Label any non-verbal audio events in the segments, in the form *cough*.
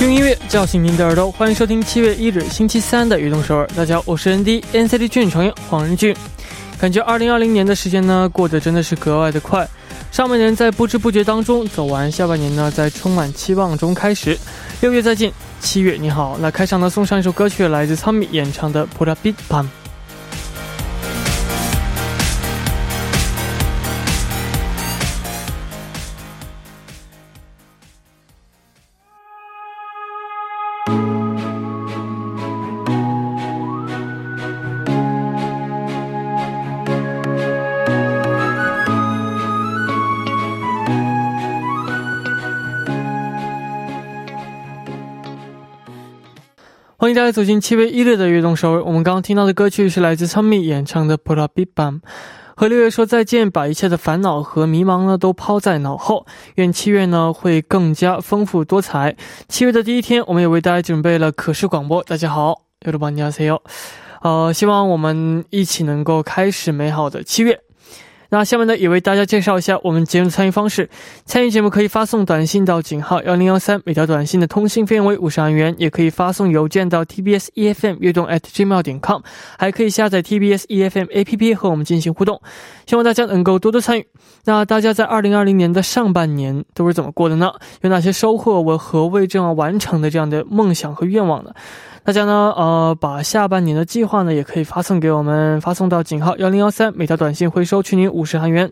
用音乐叫醒您的耳朵，欢迎收听七月一日星期三的《移动首尔》。大家好，我是 ND NCT 俊成员黄仁俊。感觉二零二零年的时间呢，过得真的是格外的快。上半年在不知不觉当中走完，下半年呢在充满期望中开始。六月再见，七月你好。那开场呢送上一首歌曲，来自仓米演唱的《Pura Bit Pam》。欢迎大家走进七月一日的悦动首尔。我们刚刚听到的歌曲是来自仓米演唱的《Pura Bit Pam》，和六月说再见，把一切的烦恼和迷茫呢都抛在脑后。愿七月呢会更加丰富多彩。七月的第一天，我们也为大家准备了可视广播。大家好，여러분안녕하세 요。 呃，希望我们一起能够开始美好的七月。 那下面呢，也为大家介绍一下我们节目的参与方式。参与节目可以发送短信到井号幺零幺三，每条短信的通信费用为五十元，也可以发送邮件到 tbs efm 悦动 at gmail 点 com，还可以下载 tbs efm app 和我们进行互动。希望大家能够多多参与。那大家在二零二零年的上半年都是怎么过的呢？有哪些收获？我何为这样完成的这样的梦想和愿望呢？ 大家呢，呃，把下半年的计划呢，也可以发送给我们，发送到井号幺零幺三，每条短信会收取您五十韩元。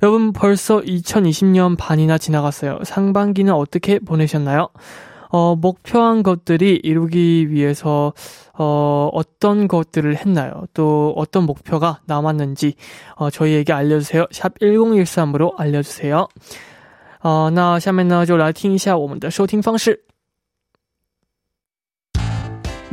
여러분벌써2020년반이나지나갔어요상반기는어떻게보내셨나요어목표한것들이이루기위해서어어떤것들을했나요또어떤목표가남았는지어저희에게알려주세요샵1013으로알려주세요呃，那下面呢，就来听一下我们的收听方式。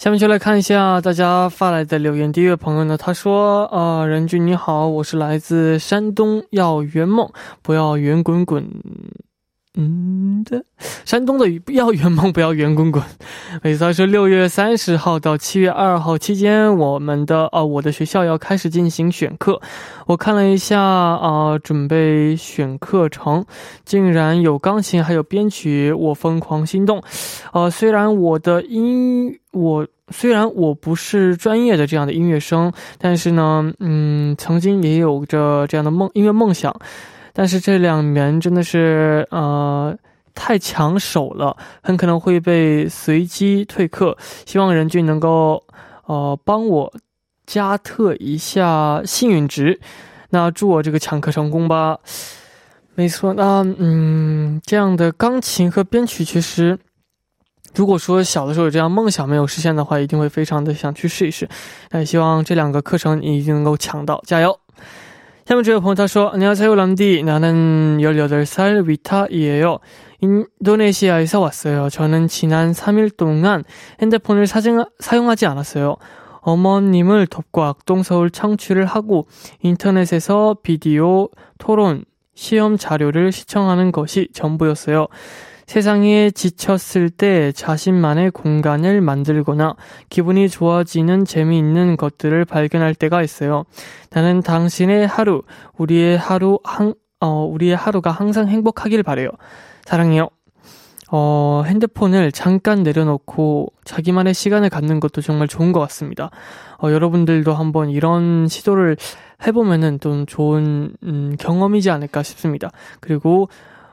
下面就来看一下大家发来的留言。第一位朋友呢，他说：“呃，任君你好，我是来自山东，要圆梦，不要圆滚滚。”嗯的，山东的不要圆梦，不要圆滚滚。没错，是六月三十号到七月二号期间，我们的呃，我的学校要开始进行选课。我看了一下啊，准备选课程，竟然有钢琴，还有编曲，我疯狂心动。呃，虽然我的音，我虽然我不是专业的这样的音乐生，但是呢，嗯，曾经也有着这样的梦，音乐梦想。但是这两年真的是呃太抢手了，很可能会被随机退课。希望任俊能够呃帮我加特一下幸运值，那祝我这个抢课成功吧。没错，那嗯这样的钢琴和编曲，其实如果说小的时候有这样梦想没有实现的话，一定会非常的想去试一试。那也希望这两个课程你一定能够抢到，加油！下面这位朋友他说：“안녕하세요람디나는18살위타이에요인도네시아에서왔어요저는지난3일동안핸드폰을사용하지않았어요어머님을돕고악동서울창출을하고인터넷에서비디오토론 시험 자료를 시청하는 것이 전부였어요. 세상에 지쳤을 때 자신만의 공간을 만들거나 기분이 좋아지는 재미있는 것들을 발견할 때가 있어요. 나는 당신의 하루, 우리의 하루, 항, 어, 우리의 하루가 항상 행복하길 바래요. 사랑해요. 어, 핸드폰을 잠깐 내려놓고 자기만의 시간을 갖는 것도 정말 좋은 것 같습니다. 어, 여러분들도 한번 이런 시도를 해보면은 좀 좋은, 음, 경험이지 않을까 싶습니다. 그리고,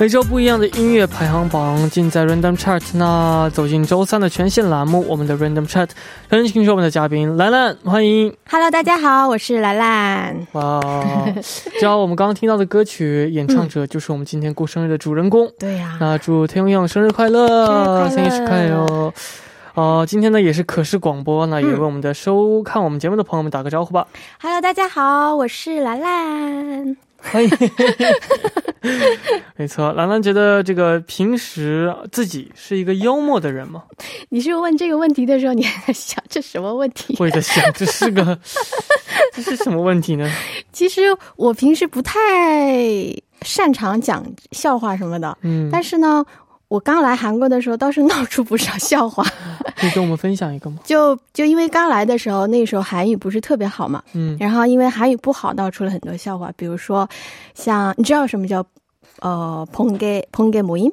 每周不一样的音乐排行榜，尽在 Random Chart。那走进周三的全新栏目，我们的 Random Chart。有请出我们的嘉宾兰兰，欢迎。Hello，大家好，我是兰兰。哇，知道我们刚刚听到的歌曲演唱者就是我们今天过生日的主人公。*laughs* 对呀、那祝天佑生日快乐，生日快乐生日快乐！呃，今天呢也是可视广播，那也为嗯我们的收看我们节目的朋友们打个招呼吧。Hello，大家好，我是兰兰。欢迎。*laughs* 没错，兰兰觉得这个平时自己是一个幽默的人吗？你是问这个问题的时候，你还在想这什么问题？我也在想，这是个 *laughs* 这是什么问题呢？其实我平时不太擅长讲笑话什么的，嗯，但是呢，我刚来韩国的时候倒是闹出不少笑话，可以跟我们分享一个吗？就就因为刚来的时候，那时候韩语不是特别好嘛，嗯，然后因为韩语不好，闹出了很多笑话，比如说像你知道什么叫呃，碰给碰给母音。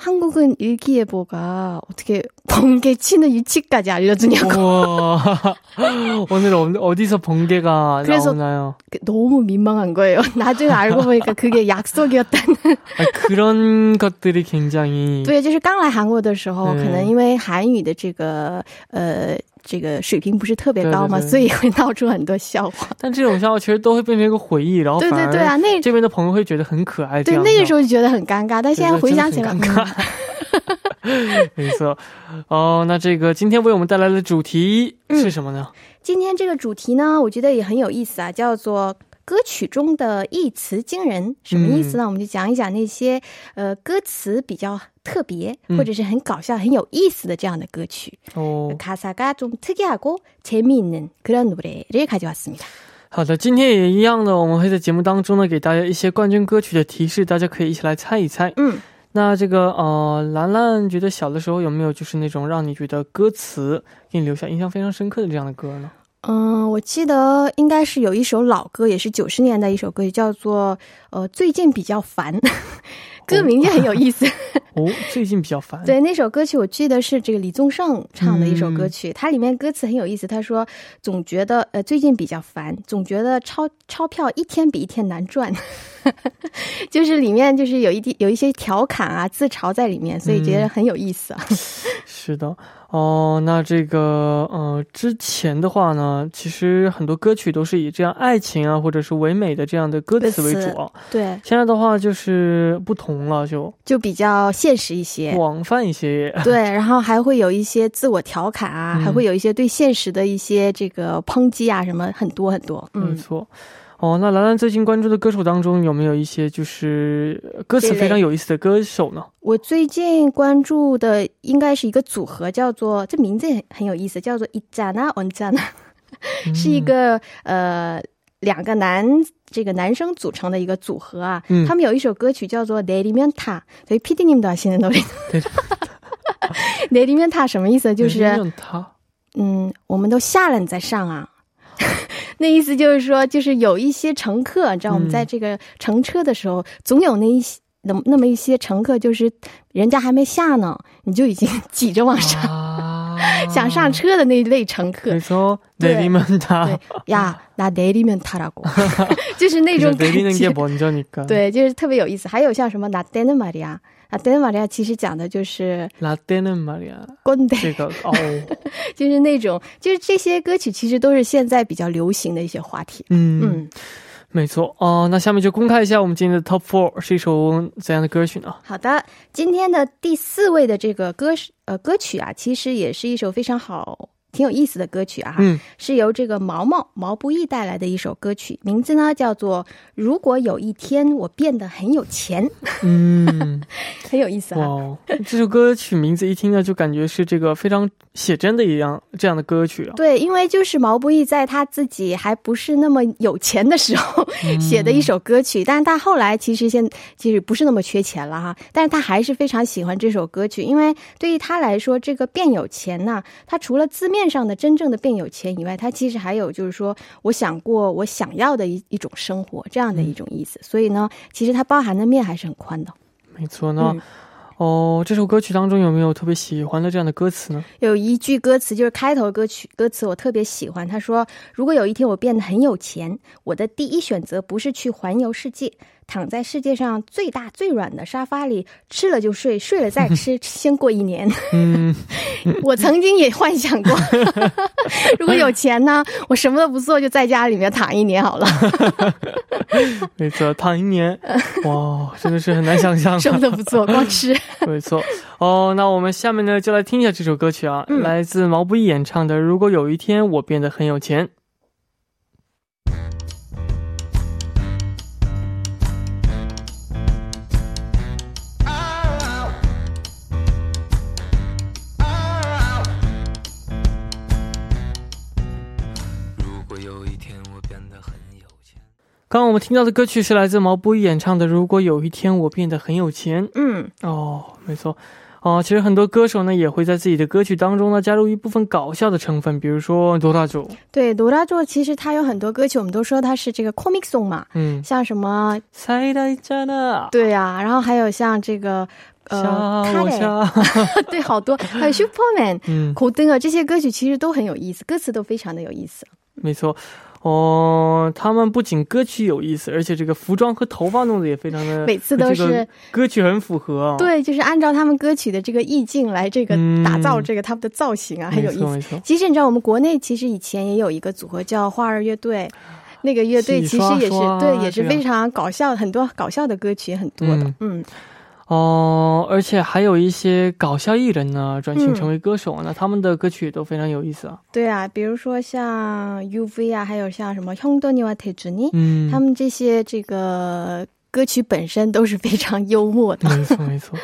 한국은 일기예보가 어떻게 번개 치는 위치까지 알려주냐고 우와. *laughs* 오늘 어, 어디서 번개가 그래서- 나오나요? 너무 민망한 거예요. *laughs* 나중에 알고 보니까 그게 약속이었다는. 아, 그런 것들이 굉장히 对，就是刚来韩国的时候，嗯可能因为韩语的这个呃 这个水平不是特别高嘛，对对对所以会闹出很多笑话。*laughs* 但这种笑话其实都会变成一个回忆，然后对对对啊，那这边的朋友会觉得很可爱。对那个时候就觉得很尴尬，但现在回想起来，真的很尴尬。*laughs* 没错，哦，那这个今天为我们带来的主题是什么呢？今天这个主题呢，我觉得也很有意思啊，叫做。歌曲中的一词惊人，什么意思呢？我们就讲一讲那些呃歌词比较特别，嗯或者是很搞笑、很有意思的这样的歌曲。 어, 가사가 좀 특이하고 재미있는 그런 노래를 가져왔습니다. 好的，今天也一样的，我们会在节目当中呢给大家一些冠军歌曲的提示，大家可以一起来猜一猜。嗯，那这个呃，兰兰觉得小的时候有没有就是那种让你觉得歌词给你留下印象非常深刻的这样的歌呢？嗯，我记得应该是有一首老歌，也是九十年代一首歌，叫做呃最近比较烦， 歌名就很有意思。*laughs* 哦，最近比较烦。对，那首歌曲我记得是这个李宗盛唱的一首歌曲，它里面歌词很有意思。他说总觉得呃最近比较烦，总觉得钞钞票一天比一天难赚，*laughs* 就是里面就是有一点有一些调侃啊自嘲在里面，所以觉得很有意思啊。*laughs* 是的，哦，那这个呃，之前的话呢，其实很多歌曲都是以这样爱情啊，或者是唯美的这样的歌词为主啊。对，现在的话就是不同了，就就比较现实一些。广泛一些。对，然后还会有一些自我调侃啊，嗯还会有一些对现实的一些这个抨击啊，什么很多很多。嗯，没错。哦，那兰兰最近关注的歌手当中有没有一些就是呃歌词这类非常有意思的歌手呢？我最近关注的应该是一个组合，叫做这名字也很很有意思，叫做이자나언자나，*laughs* 是一个呃两个男这个男生组成的一个组合啊。嗯他们有一首歌曲叫做내리면 타，所以 PD 님도 아시는 노래。 내리면타什么意思？就是用它嗯，我们都下了，你再上啊。 那意思就是说，就是有一些乘客，你知道，我们在这个乘车的时候，总有那一些那么那么一些乘客，就是人家还没下呢，你就已经*laughs* 挤着往上、啊，*laughs* 想上车的那一类乘客你。说对 내리면 타， 对呀，那내리면타라고，就是那种感 내리는 觉 게 。 먼저니까。 对，就是特别有意思。还有像什么나떼는말이야， 啊，Den Maria 其实讲的就是 La Den Maria，这个哦，*laughs* 就是那种，就是这些歌曲其实都是现在比较流行的一些话题。嗯嗯，没错哦。那下面就公开一下我们今天的 Top Four 是一首怎样的歌曲呢？好的，今天的第四位的这个歌呃歌曲啊，其实也是一首非常好。挺有意思的歌曲啊，嗯是由这个毛毛毛不易带来的一首歌曲，名字呢叫做《如果有一天我变得很有钱》，嗯，*laughs* 很有意思啊。这首歌曲名字一听呢，就感觉是这个非常写真的一样这样的歌曲啊。对，因为就是毛不易在他自己还不是那么有钱的时候写的一首歌曲，但是他后来其实现其实不是那么缺钱了哈，但是他还是非常喜欢这首歌曲，因为对于他来说，这个变有钱呢，他除了字面上的真正的变有钱以外，它其实还有就是说我想过我想要的一一种生活这样的一种意思，所以呢，其实它包含的面还是很宽的。没错呢。嗯哦，这首歌曲当中有没有特别喜欢的这样的歌词呢？有一句歌词就是开头歌曲歌词，我特别喜欢。他说：“如果有一天我变得很有钱，我的第一选择不是去环游世界，躺在世界上最大最软的沙发里，吃了就睡，睡了再吃，先过一年。嗯，*laughs* 我曾经也幻想过，*laughs* 如果有钱呢，我什么都不做，就在家里面躺一年好了，*laughs* 没错，躺一年，哇，真的是很难想象什么的。都不做，光吃。没错，哦，那我们下面呢就来听一下这首歌曲啊，嗯来自毛不易演唱的《如果有一天我变得很有钱》。刚刚我们听到的歌曲是来自毛不易演唱的《如果有一天我变得很有钱》。嗯，哦，没错。哦，其实很多歌手呢也会在自己的歌曲当中呢加入一部分搞笑的成分，比如说罗大柱。对，罗大柱其实他有很多歌曲我们都说他是这个 comic song 嘛，嗯，像什么赛代加纳，对呀。然后还有像这个呃，*laughs* 对，好多，还有 *laughs* superman，嗯，苦丁啊，这些歌曲其实都很有意思，歌词都非常的有意思。没错。哦，他们不仅歌曲有意思，而且这个服装和头发弄得也非常的，每次都是歌曲很符合啊。，对，就是按照他们歌曲的这个意境来这个嗯打造这个他们的造型啊，很有意思。其实你知道，我们国内其实以前也有一个组合叫花儿乐队。那个乐队其实也是对，也是非常搞笑，很多搞笑的歌曲很多的。嗯，哦，而且还有一些搞笑艺人呢转型嗯成为歌手，那他们的歌曲也都非常有意思啊。对啊，比如说像 UV 啊，还有像什么형돈이와태준이， 嗯，他们这些这个歌曲本身都是非常幽默的。没错没错。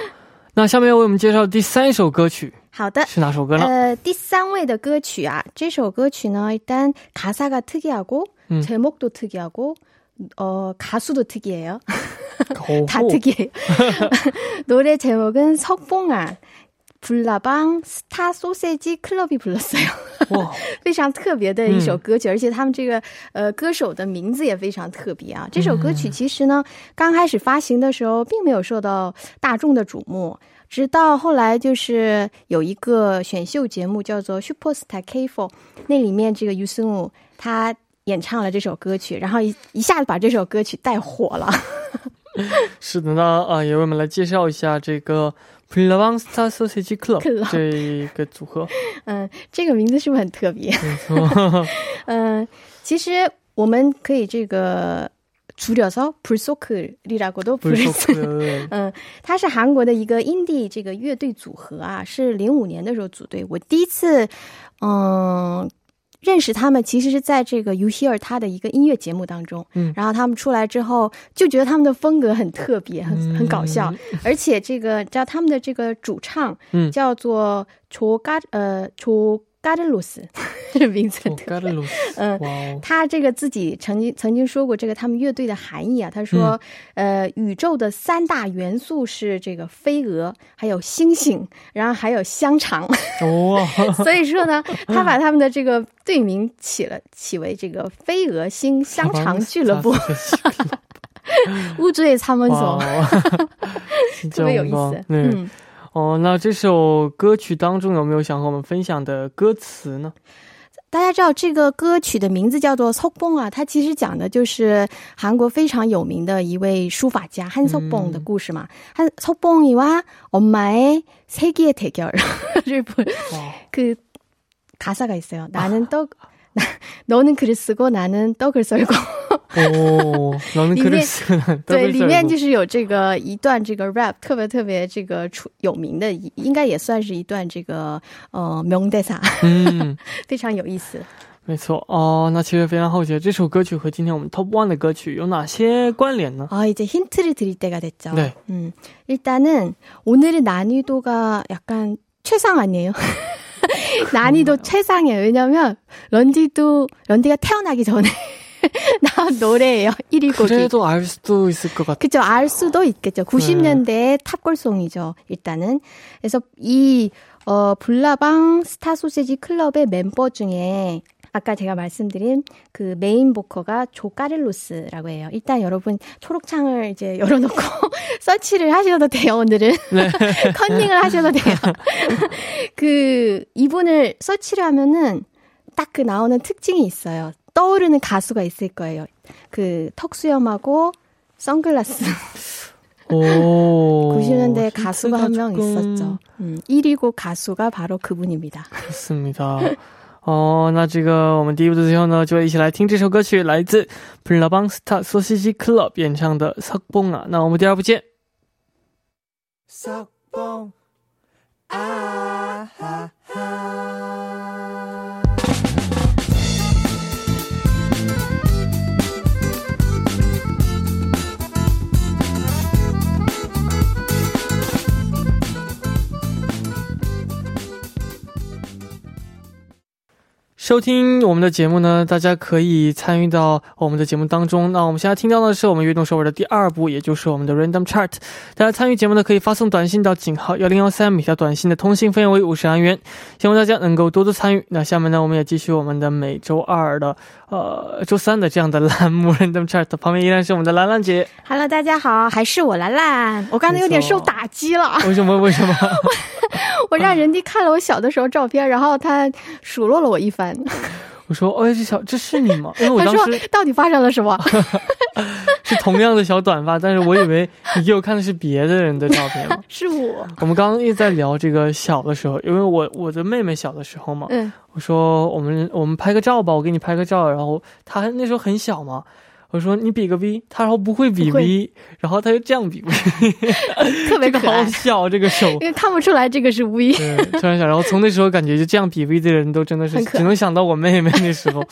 那下面要为我们介绍第三首歌曲好的，是哪首歌呢？呃，第三位的歌曲啊，这首歌曲呢，일단가사가특이하고 음. 제목도특이하고 어, 가수도 특이해요. 口 다 后 특이해요. *laughs* 노래 제목은 석봉아. 불나방 스타 소세지 클럽이 불렀어요. 哇，*laughs* 非常特别的一首歌曲，而且他们这个呃歌手的名字也非常特别啊。这首歌曲其实呢，刚开始发行的时候并没有受到大众的瞩目，直到后来就是有一个选秀节目叫做 Superstar K4，那里面这个 Yusungu 他演唱了这首歌曲，然后一一下子把这首歌曲带火了。 *laughs* 是的呢，啊，也为我们来介绍一下这个 p l a v a n Star Sausage Club Club 这个组合。*laughs* 嗯，这个名字是不是很特别？没错，*laughs* 嗯，其实我们可以这个줄여서 불소클이라고도 不是 부를 说 수 可嗯，他是韩国的一个 indie 这个乐队组合啊，是零五年的时候组队。我第一次，嗯。 认识他们其实是在这个 You Hear 他的一个音乐节目当中，嗯。然后他们出来之后就觉得他们的风格很特别，很很搞笑，*laughs* 而且这个叫他们的这个主唱，嗯。叫做楚嘎呃卓嘎德鲁斯， 名字很特别。 오가르로스. 嗯 와우. 他这个自己曾经曾经说过这个他们乐队的含义啊，他说，呃，宇宙的三大元素是这个飞蛾，还有星星，然后还有香肠， *laughs* 우와. 所以说呢，*laughs* 他把他们的这个队名起了起为这个飞蛾星香肠俱乐部，乌追他们所 와우. 特 진짜 别有意 뭔가 思。 네. 嗯， 哦，那这首歌曲当中有没有想和我们分享的歌词呢？大家知道这个歌曲的名字叫做《석봉》啊，它其实讲的就是韩国非常有名的一位书法家한석봉的故事嘛。한석봉이와엄마의세기의대결을 볼- 와. 그 가사가 있어요. 나는 떡, 나, 너는 글을 쓰고 나는 떡을 썰고. 哦，너는 里 글을 面 쓰고 난 对， 떡을 里面 썰고 就是有这个一段这个 rap，特别特别这个出有名的，应该也算是一段这个呃명대사， 嗯，非常有意思。没错哦。那其实非常好奇，这首歌曲和今天我们 Top One 的歌曲有哪些关联呢？ 아, 이제 힌트를 드릴 때가 됐죠. 네. 음, 일단은 오늘의 난이도가 약간 최상 아니에요? 난이도 최상이에요. 왜냐면 런디도 런디가 태어나기 전에 *laughs* 나온 노래예요. 1위 곡이. 그래도 알 수도 있을 것 같아. 그죠. 알 수도 있겠죠. 90년대의 탑골송이죠. 일단은. 그래서 이, 어, 불나방 스타 소세지 클럽의 멤버 중에 아까 제가 말씀드린 그 메인 보커가 조 까를로스라고 해요. 일단 여러분 초록창을 이제 열어놓고 *laughs* 서치를 하셔도 돼요, 오늘은. *laughs* 컨닝을 하셔도 돼요. 그, 이분을 서치를 하면은 딱 그 나오는 특징이 있어요. 떠오르는 가수가 있을 거예요. 그 턱수염하고 선글라스. 오. 90년대 가수가 한 명 조금 있었죠. 음, 1위고 가수가 바로 그분입니다. 是的。哦，那这个我们第一部的最后呢，就一起来听这首歌曲，来自 b l a b a n g Star Sausage Club 演唱的《석봉》啊。那我们第二部见。 석봉 아하하 Hello， 收听我们的节目呢，大家可以参与到我们的节目当中。那我们现在听到的是我们悦动首尔的第二部，也就是我们的 Random Chart。大家参与节目呢，可以发送短信到井号幺零幺三，每条短信的通信费用为五十韩元。希望大家能够多多参与。那下面呢，我们也继续我们的每周二的呃周三的这样的栏目 Random Chart，旁边依然是我们的兰兰姐。Hello，大家好，还是我兰兰。我刚才有点受打击了，为什么？为什么？*laughs* 我让人家看了我小的时候照片，然后他数落了我一番。*laughs* 我说，哎，这小这是你吗？因为我他当时说到底发生了什么？*laughs* 是同样的小短发，但是我以为你给我看的是别的人的照片嘛。是我。我们刚刚一直在聊这个小的时候，因为我我的妹妹小的时候嘛，嗯，我说我们我们拍个照吧，我给你拍个照，然后她那时候很小嘛。我说你比个 V，他然后不会比 V，然后他就这样比 V，*laughs* 特别这个好可爱，小这个手因，为看不出来这个是 V。对，突然想，然后从那时候感觉就这样比 V 的人都真的是只能想到我妹妹那时候。*laughs*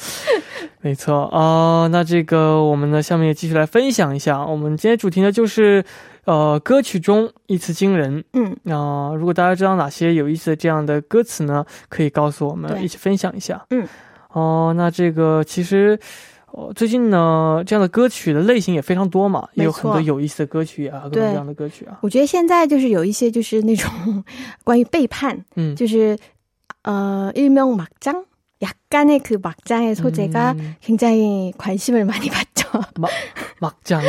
没错啊、那这个我们呢，下面也继续来分享一下，我们今天主题呢就是，呃，歌曲中一词惊人。嗯，啊、如果大家知道哪些有意思的这样的歌词呢，可以告诉我们，一起分享一下。嗯，哦、那这个其实。哦，最近呢，这样的歌曲的类型也非常多嘛，也有没错很多有意思的歌曲啊，各种对各样的歌曲啊。我觉得现在就是有一些就是那种*laughs* 关于背叛，嗯，就是呃일명막장 약간의 그 막장의 소재가 음. 굉장히 관심을 많이 받죠. 막장.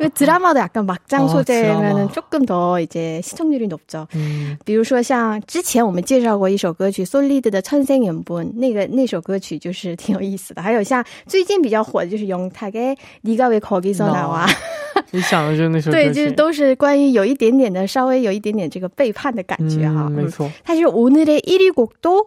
이 드라마도 약간 막장 어, 소재면은 드라마. 조금 더 이제 시청률이 높죠. 嗯，比如说像之前我们介绍过一首歌曲 Solid 的《천생연분》，那个那首歌曲就是挺有意思的。还有像最近比较火的就是영탁의 네가 왜 거기서 나와， 你想的就是那首歌曲。对，就是都是关于有一点点的稍微有一点点这个背叛的感觉哈。嗯，没错。 사실 오늘의 1위 곡도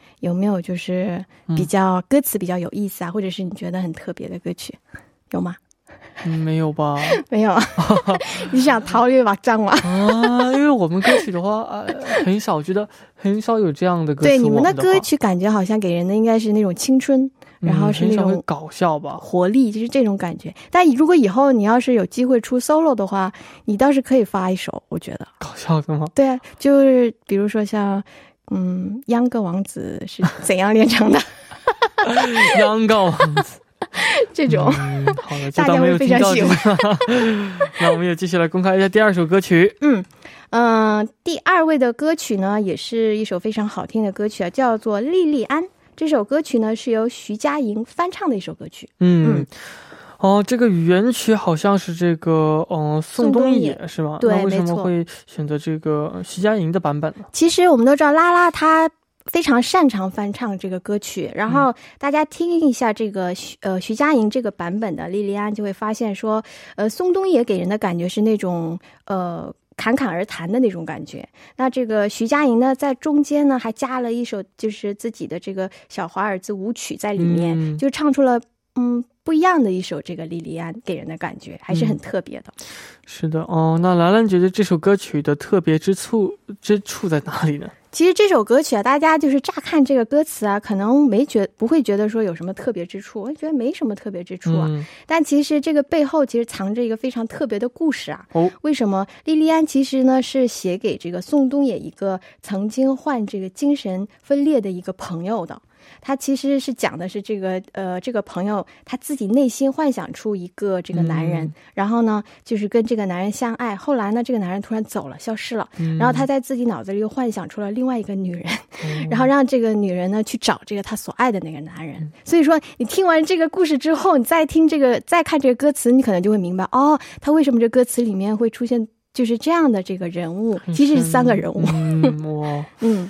有没有就是比较歌词比较有意思啊，或者是你觉得很特别的歌曲，有吗？嗯，没有吧？*laughs* 没有，*laughs* 你想逃离막장吗？啊，因为我们歌曲的话，呃，很少，觉得很少有这样的歌词。对，你们的歌曲感觉好像给人的应该是那种青春，然后是那种搞笑吧，活力，就是这种感觉。但如果以后你要是有机会出 solo 的话，你倒是可以发一首，我觉得搞笑的吗？对啊，就是比如说像，嗯，秧歌王子是怎样炼成的？秧歌王子。*laughs* 这种，好的，大家会非常喜欢。*laughs* 那我们也继续来公开一下第二首歌曲。嗯嗯，第二位的歌曲呢，也是一首非常好听的歌曲啊，叫做《莉莉安》。这首歌曲呢，是由徐佳莹翻唱的一首歌曲。嗯，哦，这个原曲好像是这个，嗯，宋冬野是吗？对，为什么会选择这个徐佳莹的版本呢？其实我们都知道，拉拉她。非常擅长翻唱这个歌曲，然后大家听一下这个徐呃徐佳莹这个版本的《莉莉安》，就会发现说，呃宋冬野给人的感觉是那种呃侃侃而谈的那种感觉。那这个徐佳莹呢，在中间呢还加了一首就是自己的这个小华尔兹舞曲在里面，就唱出了嗯不一样的一首这个《莉莉安》，给人的感觉还是很特别的。是的哦，那兰兰觉得这首歌曲的特别之处之处在哪里呢？其实这首歌曲啊，大家就是乍看这个歌词啊，可能没觉不会觉得说有什么特别之处，我觉得没什么特别之处啊。但其实这个背后其实藏着一个非常特别的故事啊。哦，为什么莉莉安其实呢是写给这个宋冬野一个曾经患这个精神分裂的一个朋友的？他其实是讲的是这个呃，这个朋友他自己内心幻想出一个这个男人，然后呢，就是跟这个男人相爱。后来呢，这个男人突然走了，消失了。然后他在自己脑子里又幻想出了另外一个女人，*laughs* 然后让这个女人呢去找这个他所爱的那个男人。所以说，你听完这个故事之后，你再听这个，再看这个歌词，你可能就会明白哦，他为什么这歌词里面会出现就是这样的这个人物，其实是三个人物。哇，*laughs* 嗯。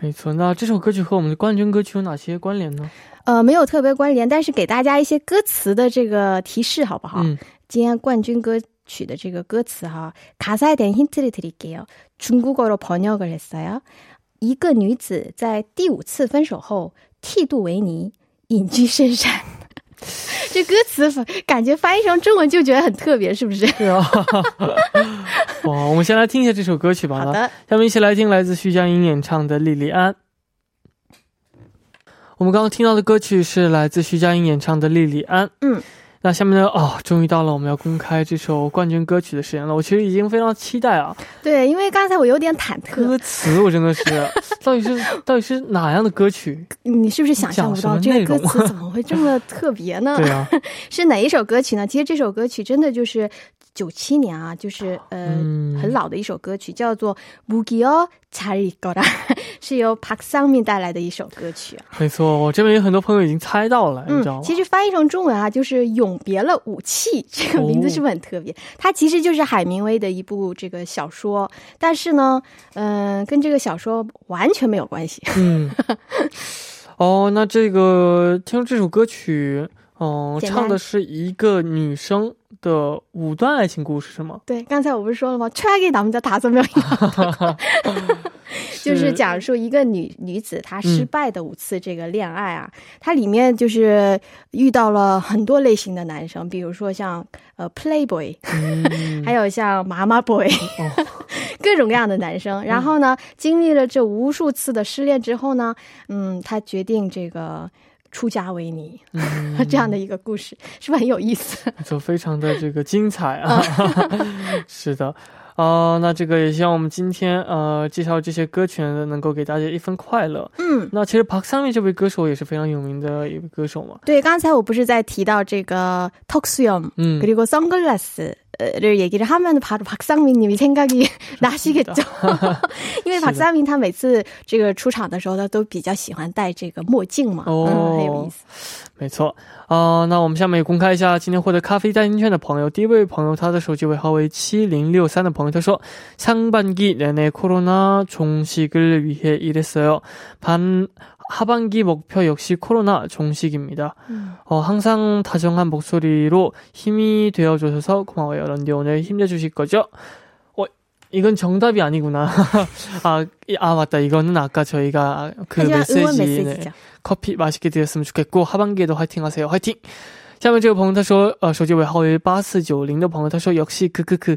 没错，那这首歌曲和我们的冠军歌曲有哪些关联呢？呃，没有特别关联，但是给大家一些歌词的这个提示，好不好？嗯，今天冠军歌曲的这个歌词哈，가사에대한힌트를드릴게요중국어로번역을했어요一个女子在第五次分手后剃度为尼，隐居深山。*laughs* 这歌词感觉翻译成中文就觉得很特别，是不是？对啊。 哇，我们先来听一下这首歌曲吧。好的，下面一起来听来自徐佳莹演唱的《莉莉安》。我们刚刚听到的歌曲是来自徐佳莹演唱的《莉莉安》。嗯。那下面呢？哦，终于到了我们要公开这首冠军歌曲的时间了。我其实已经非常期待啊。对，因为刚才我有点忐忑。歌词我真的是，到底是到底是哪样的歌曲？*laughs* 你是不是想象不到这个歌词怎么会这么特别呢？*laughs* 对啊，*laughs* 是哪一首歌曲呢？其实这首歌曲真的就是九七年啊，就是呃很老的一首歌曲，叫做《무기여자리거라》。*laughs* 是由 Park Sangmin 带来的一首歌曲。没错，我这边有很多朋友已经猜到了，你知道吗？其实翻译成中文啊，就是“永别了武器”，*laughs* 这个名字是不是很特别？它其实就是海明威的一部这个小说，但是呢，嗯，跟这个小说完全没有关系。嗯。*laughs* 哦，那这个听这首歌曲， 哦，唱的是一个女生。的五段爱情故事是吗？对，刚才我不是说了吗？*laughs* 就是讲述一个女女子她失败的五次这个恋爱啊，它里面就是遇到了很多类型的男生，比如说像呃 Playboy，*laughs* 还有像妈妈 boy，*laughs* 各种各样的男生。然后呢，经历了这无数次的失恋之后呢，嗯，她决定这个。出家为尼，*laughs* 这样的一个故事，是不是很有意思？就非常的这个精彩啊！*laughs* 是的，啊，那这个也希望我们今天呃介绍这些歌曲呢，能够给大家一份快乐。嗯，那其实 Park Sang Min 这位歌手也是非常有名的一位歌手嘛。对，刚才我不是在提到这个 Toxium，嗯，그리고 Sunglass。 를 얘기를 하면 바로 박상민님이 생각이 *laughs* 나시겠죠. 因为 박상민 *laughs* *laughs* 他每次这个出场的时候，他都比较喜欢戴这个墨镜嘛。哦，没错。啊、呃，那我们下面也公开一下今天获得咖啡代金券的朋友。第一位朋友他的手机尾号为 7零63的朋友，他说 상반기 내내 코로나 위해 일했어요. 반 하반기 목표 역시 코로나 종식입니다. 음. 어, 항상 다정한 목소리로 힘이 되어주셔서 고마워요. 런디 오늘 힘내주실 거죠? 어, 이건 정답이 아니구나. *laughs* 아, 이- 아 맞다. 이거는 아까 저희가 그 하지만 응원 메시지 네, 메시지죠. 커피 맛있게 드셨으면 좋겠고 하반기에도 화이팅 하세요. 화이팅! 下面这个朋友他说，呃，手机尾号为八四九零的朋友他说，역시可可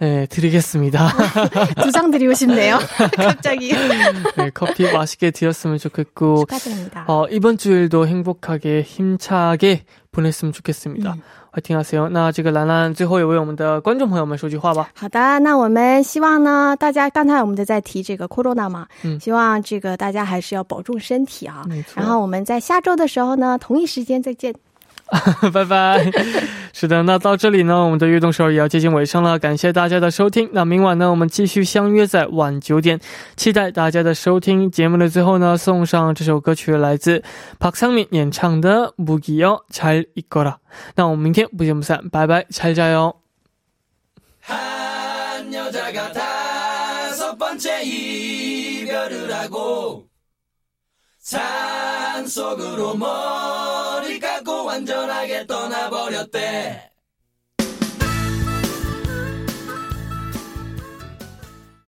네, 드리겠습니다. 두 장 드리고 싶네요. 갑자기. 네, 커피 맛있게 드셨으면 좋겠고 축하드립니다. 어, 이번 주일도 행복하게 힘차게 보냈으면 좋겠습니다. 음. 화이팅 하세요. 那这个兰兰最后也为我们的观众朋友们说句话吧。好的，那我们希望呢，大家刚才我们都在提这个 corona 嘛，嗯希望这个大家还是要保重身体啊。没错然后我们在下周的时候呢，同一时间再见。 *laughs* 拜拜。是的，那到这里呢，我们的悦动首尔也要接近尾声了，感谢大家的收听。那明晚呢，我们继续相约在晚九点，期待大家的收听。节目的最后呢，送上这首歌曲，来自박상민演唱的《무기여잘있거라》。那我们明天不见不散，拜拜，잘 자요。 한 여자가 다섯 번째 이별을 하고 산 속으로 머리 감고 완전하게 떠나버렸대